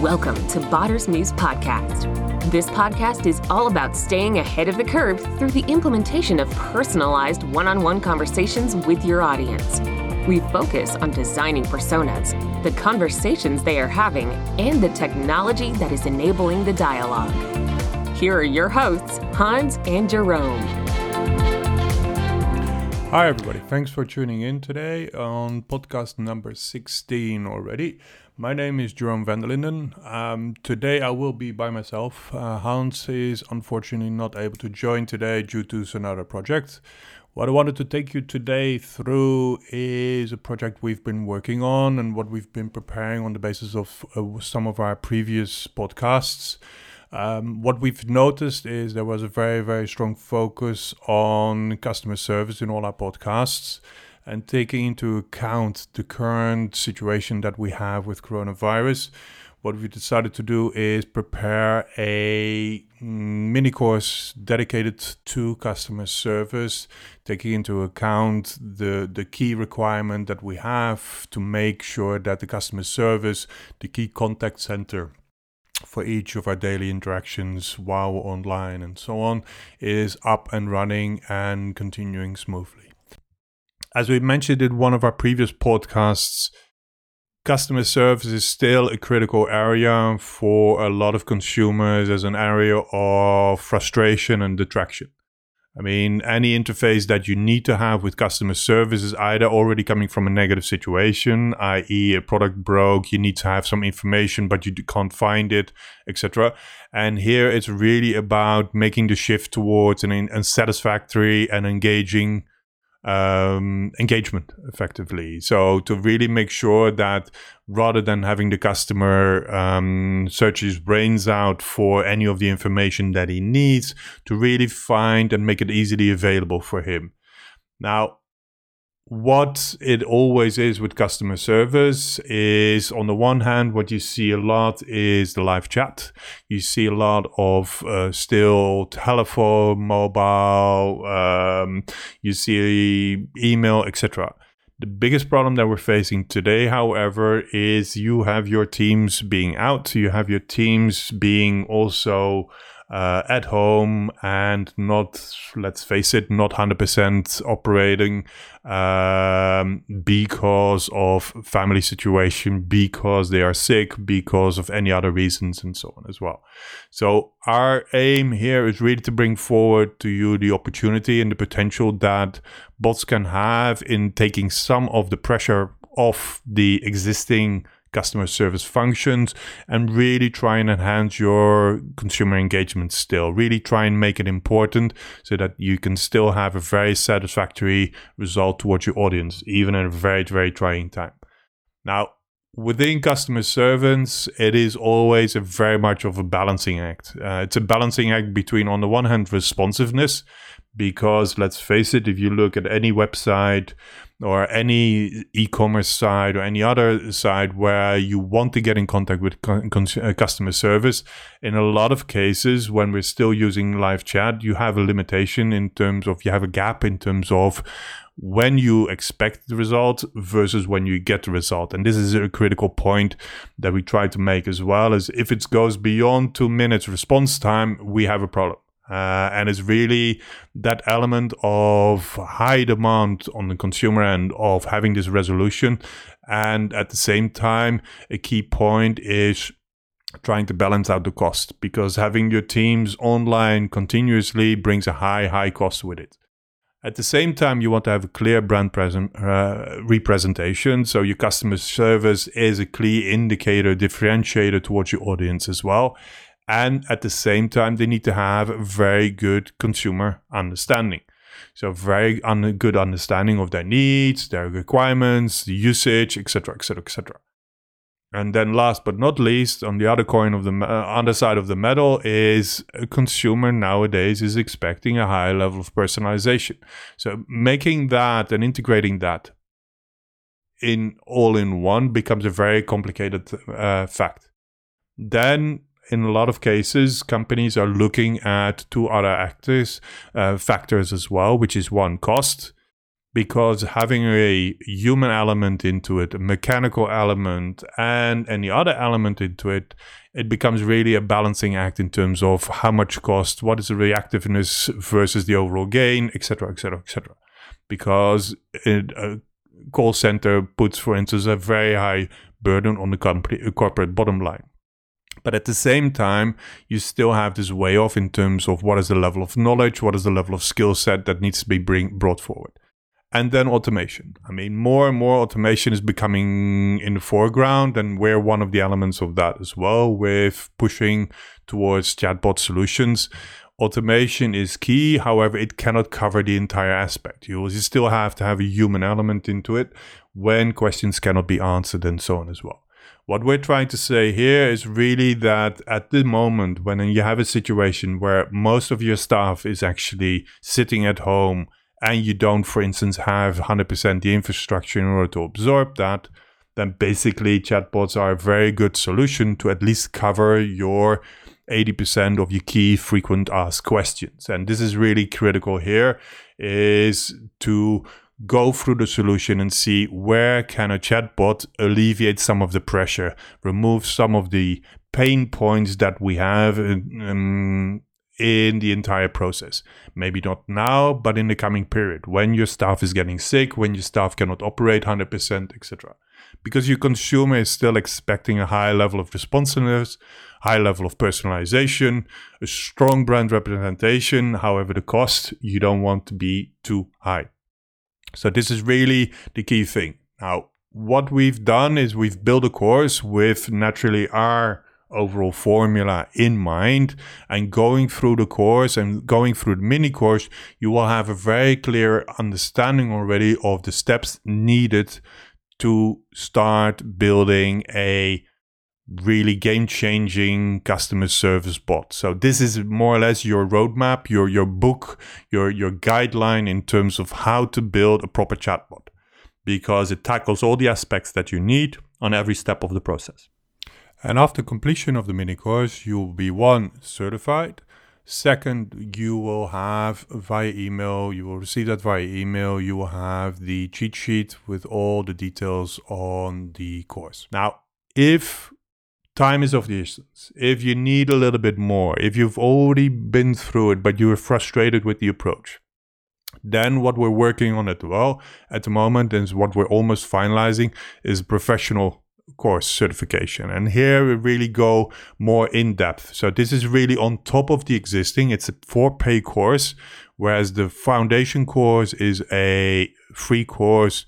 Welcome to Botter's News Podcast. This podcast is all about staying ahead of the curve through the implementation of personalized one on one conversations with your audience. We focus on designing personas, the conversations they are having, and the technology that is enabling the dialogue. Here are your hosts, Hans and Jerome. Hi, everybody. Thanks for tuning in today on podcast number 16 already. My name is Jerome van der Linden. Um, today I will be by myself. Uh, Hans is unfortunately not able to join today due to another project. What I wanted to take you today through is a project we've been working on and what we've been preparing on the basis of uh, some of our previous podcasts. Um, what we've noticed is there was a very, very strong focus on customer service in all our podcasts and taking into account the current situation that we have with coronavirus. What we decided to do is prepare a mini course dedicated to customer service, taking into account the, the key requirement that we have to make sure that the customer service, the key contact center, for each of our daily interactions while online and so on is up and running and continuing smoothly. As we mentioned in one of our previous podcasts, customer service is still a critical area for a lot of consumers as an area of frustration and detraction. I mean, any interface that you need to have with customer service is either already coming from a negative situation, i.e., a product broke, you need to have some information, but you can't find it, etc. And here it's really about making the shift towards an unsatisfactory and engaging um, engagement effectively. So to really make sure that rather than having the customer um, search his brains out for any of the information that he needs, to really find and make it easily available for him. Now, what it always is with customer service is on the one hand what you see a lot is the live chat. You see a lot of uh, still telephone mobile um, you see email etc the biggest problem that we're facing today however is you have your teams being out. You have your teams being also uh, at home and not, let's face it, not 100% operating um, because of family situation, because they are sick, because of any other reasons, and so on as well. So, our aim here is really to bring forward to you the opportunity and the potential that bots can have in taking some of the pressure off the existing customer service functions and really try and enhance your consumer engagement still. Really try and make it important so that you can still have a very satisfactory result towards your audience, even in a very, very trying time. Now, within customer service, it is always a very much of a balancing act. Uh, it's a balancing act between, on the one hand, responsiveness, because let's face it, if you look at any website, or any e-commerce site or any other side where you want to get in contact with con- con- uh, customer service in a lot of cases when we're still using live chat you have a limitation in terms of you have a gap in terms of when you expect the result versus when you get the result. And this is a critical point that we try to make as well as if it goes beyond two minutes response time we have a problem uh, and it's really that element of high demand on the consumer end of having this resolution. And at the same time, a key point is trying to balance out the cost because having your teams online continuously brings a high, high cost with it. At the same time, you want to have a clear brand present, uh, representation. So your customer service is a clear indicator, differentiator towards your audience as well and at the same time they need to have very good consumer understanding. So very un- good understanding of their needs their requirements the usage etc etc etc and then last but not least on the other coin of the uh, other side of the medal is a consumer nowadays is expecting a high level of personalization. So making that and integrating that in all in one becomes a very complicated uh, fact. Then in a lot of cases, companies are looking at two other actors, uh, factors as well, which is one cost. because having a human element into it, a mechanical element, and any other element into it, it becomes really a balancing act in terms of how much cost, what is the reactiveness versus the overall gain, etc., etc., etc. Because it, a call center puts, for instance, a very high burden on the company, corporate bottom line. But at the same time, you still have this way off in terms of what is the level of knowledge, what is the level of skill set that needs to be bring, brought forward and then automation. I mean, more and more automation is becoming in the foreground, and we're one of the elements of that as well with pushing towards chatbot solutions. Automation is key, however, it cannot cover the entire aspect. You still have to have a human element into it when questions cannot be answered and so on as well. What we're trying to say here is really that at the moment when you have a situation where most of your staff is actually sitting at home and you don't, for instance, have 100% the infrastructure in order to absorb that, then basically chatbots are a very good solution to at least cover your 80% of your key frequent asked questions. And this is really critical here is to go through the solution and see where can a chatbot alleviate some of the pressure, remove some of the pain points that we have um, in the entire process. Maybe not now, but in the coming period when your staff is getting sick, when your staff cannot operate 100%, etc. Because your consumer is still expecting a high level of responsiveness, high level of personalization, a strong brand representation. However, the cost you don't want to be too high. So this is really the key thing. Now, what we've done is we've built a course with naturally our overall formula in mind and going through the course and going through the mini course you will have a very clear understanding already of the steps needed to start building a really game changing customer service bot. So this is more or less your roadmap, your your book, your your guideline in terms of how to build a proper chatbot because it tackles all the aspects that you need on every step of the process. And after completion of the mini course, you will be one certified. Second, you will have via email, you will receive that via email, you will have the cheat sheet with all the details on the course. Now, if time is of the essence, if you need a little bit more, if you've already been through it but you're frustrated with the approach, then what we're working on as well at the moment is what we're almost finalizing is professional course certification. And here we really go more in depth. So this is really on top of the existing. It's a for pay course, whereas the foundation course is a free course.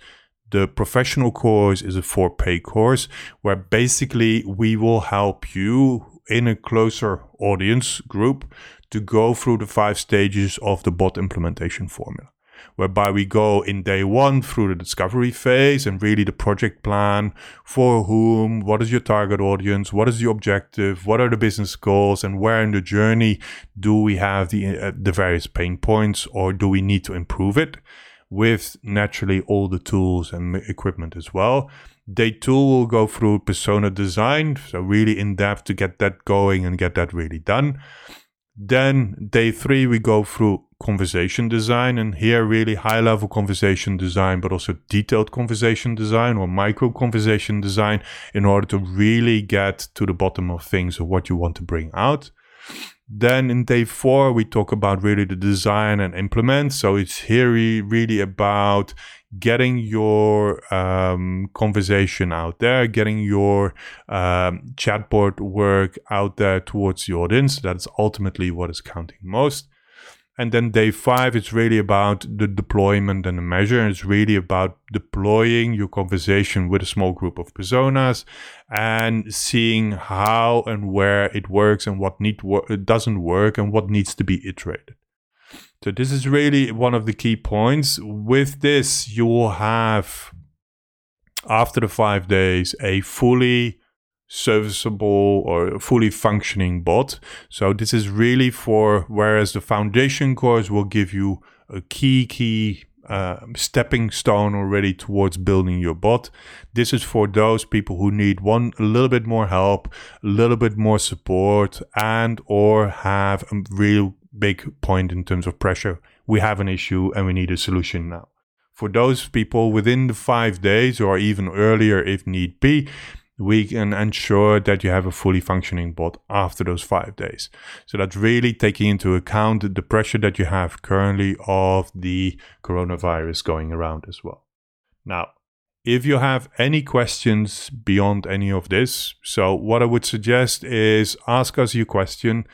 The professional course is a for pay course where basically we will help you in a closer audience group to go through the five stages of the bot implementation formula whereby we go in day one through the discovery phase and really the project plan for whom, what is your target audience, what is the objective, what are the business goals, and where in the journey do we have the, uh, the various pain points or do we need to improve it with naturally all the tools and equipment as well. Day two will go through persona design, so really in depth to get that going and get that really done. Then day three, we go through conversation design, and here really high level conversation design, but also detailed conversation design or micro conversation design in order to really get to the bottom of things of what you want to bring out. Then in day four, we talk about really the design and implement. So it's here really about getting your um, conversation out there, getting your um, chatbot work out there towards the audience. That's ultimately what is counting most. And then day five, it's really about the deployment and the measure. It's really about deploying your conversation with a small group of personas and seeing how and where it works and what need wo- doesn't work and what needs to be iterated. So this is really one of the key points. With this, you will have after the five days a fully serviceable or fully functioning bot. So this is really for whereas the foundation course will give you a key key uh, stepping stone already towards building your bot. This is for those people who need one a little bit more help, a little bit more support, and or have a real big point in terms of pressure. We have an issue and we need a solution now. For those people within the five days or even earlier if need be, we can ensure that you have a fully functioning bot after those five days. So that's really taking into account the pressure that you have currently of the coronavirus going around as well. Now, if you have any questions beyond any of this, so what I would suggest is ask us your question.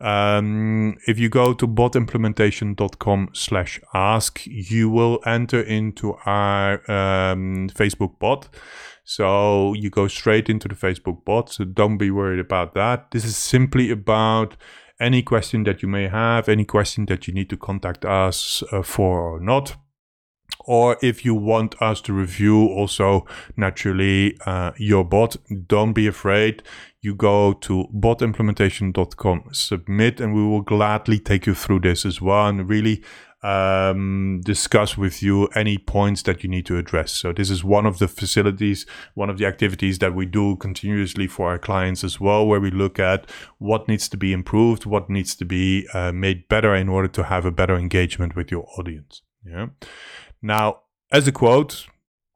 Um, if you go to botimplementation.com slash ask, you will enter into our um, Facebook bot. So you go straight into the Facebook bot. So don't be worried about that. This is simply about any question that you may have, any question that you need to contact us uh, for or not or if you want us to review also naturally uh, your bot, don't be afraid. You go to botimplementation.com, submit, and we will gladly take you through this as well and really um, discuss with you any points that you need to address. So this is one of the facilities, one of the activities that we do continuously for our clients as well, where we look at what needs to be improved, what needs to be uh, made better in order to have a better engagement with your audience. Yeah. Now, as a quote,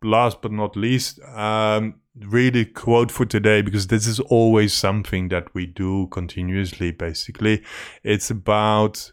last but not least, um, really quote for today because this is always something that we do continuously. Basically, it's about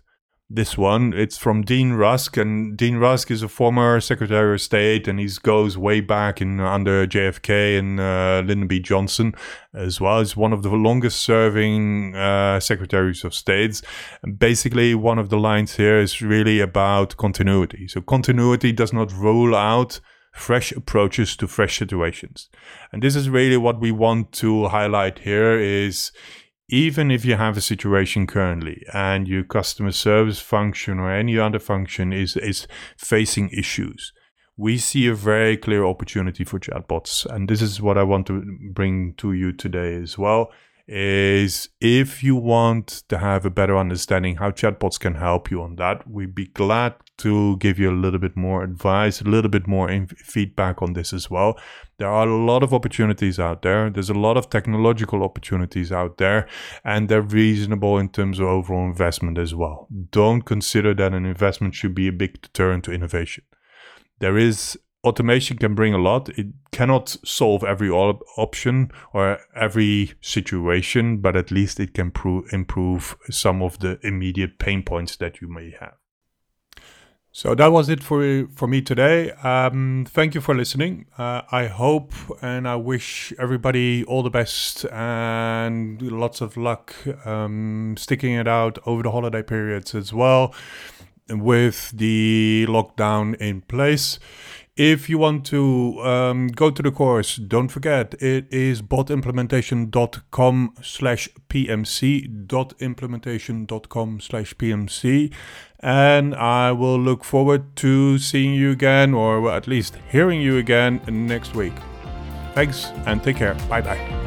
this one. It's from Dean Rusk, and Dean Rusk is a former Secretary of State, and he goes way back in under JFK and uh, Lyndon B. Johnson as well. He's one of the longest-serving uh, Secretaries of States. And basically, one of the lines here is really about continuity. So continuity does not rule out fresh approaches to fresh situations. And this is really what we want to highlight here is even if you have a situation currently and your customer service function or any other function is, is facing issues, we see a very clear opportunity for chatbots. And this is what I want to bring to you today as well is if you want to have a better understanding how chatbots can help you on that, we'd be glad to give you a little bit more advice, a little bit more feedback on this as well. There are a lot of opportunities out there. There's a lot of technological opportunities out there, and they're reasonable in terms of overall investment as well. Don't consider that an investment should be a big deterrent to innovation. There is automation can bring a lot. It cannot solve every op- option or every situation, but at least it can pro- improve some of the immediate pain points that you may have. So that was it for for me today. Um, thank you for listening. Uh, I hope and I wish everybody all the best and lots of luck um, sticking it out over the holiday periods as well with the lockdown in place. If you want to um, go to the course, don't forget it is botimplementation.com slash pmc, botimplementation.com slash pmc. And I will look forward to seeing you again, or at least hearing you again next week. Thanks and take care. Bye bye.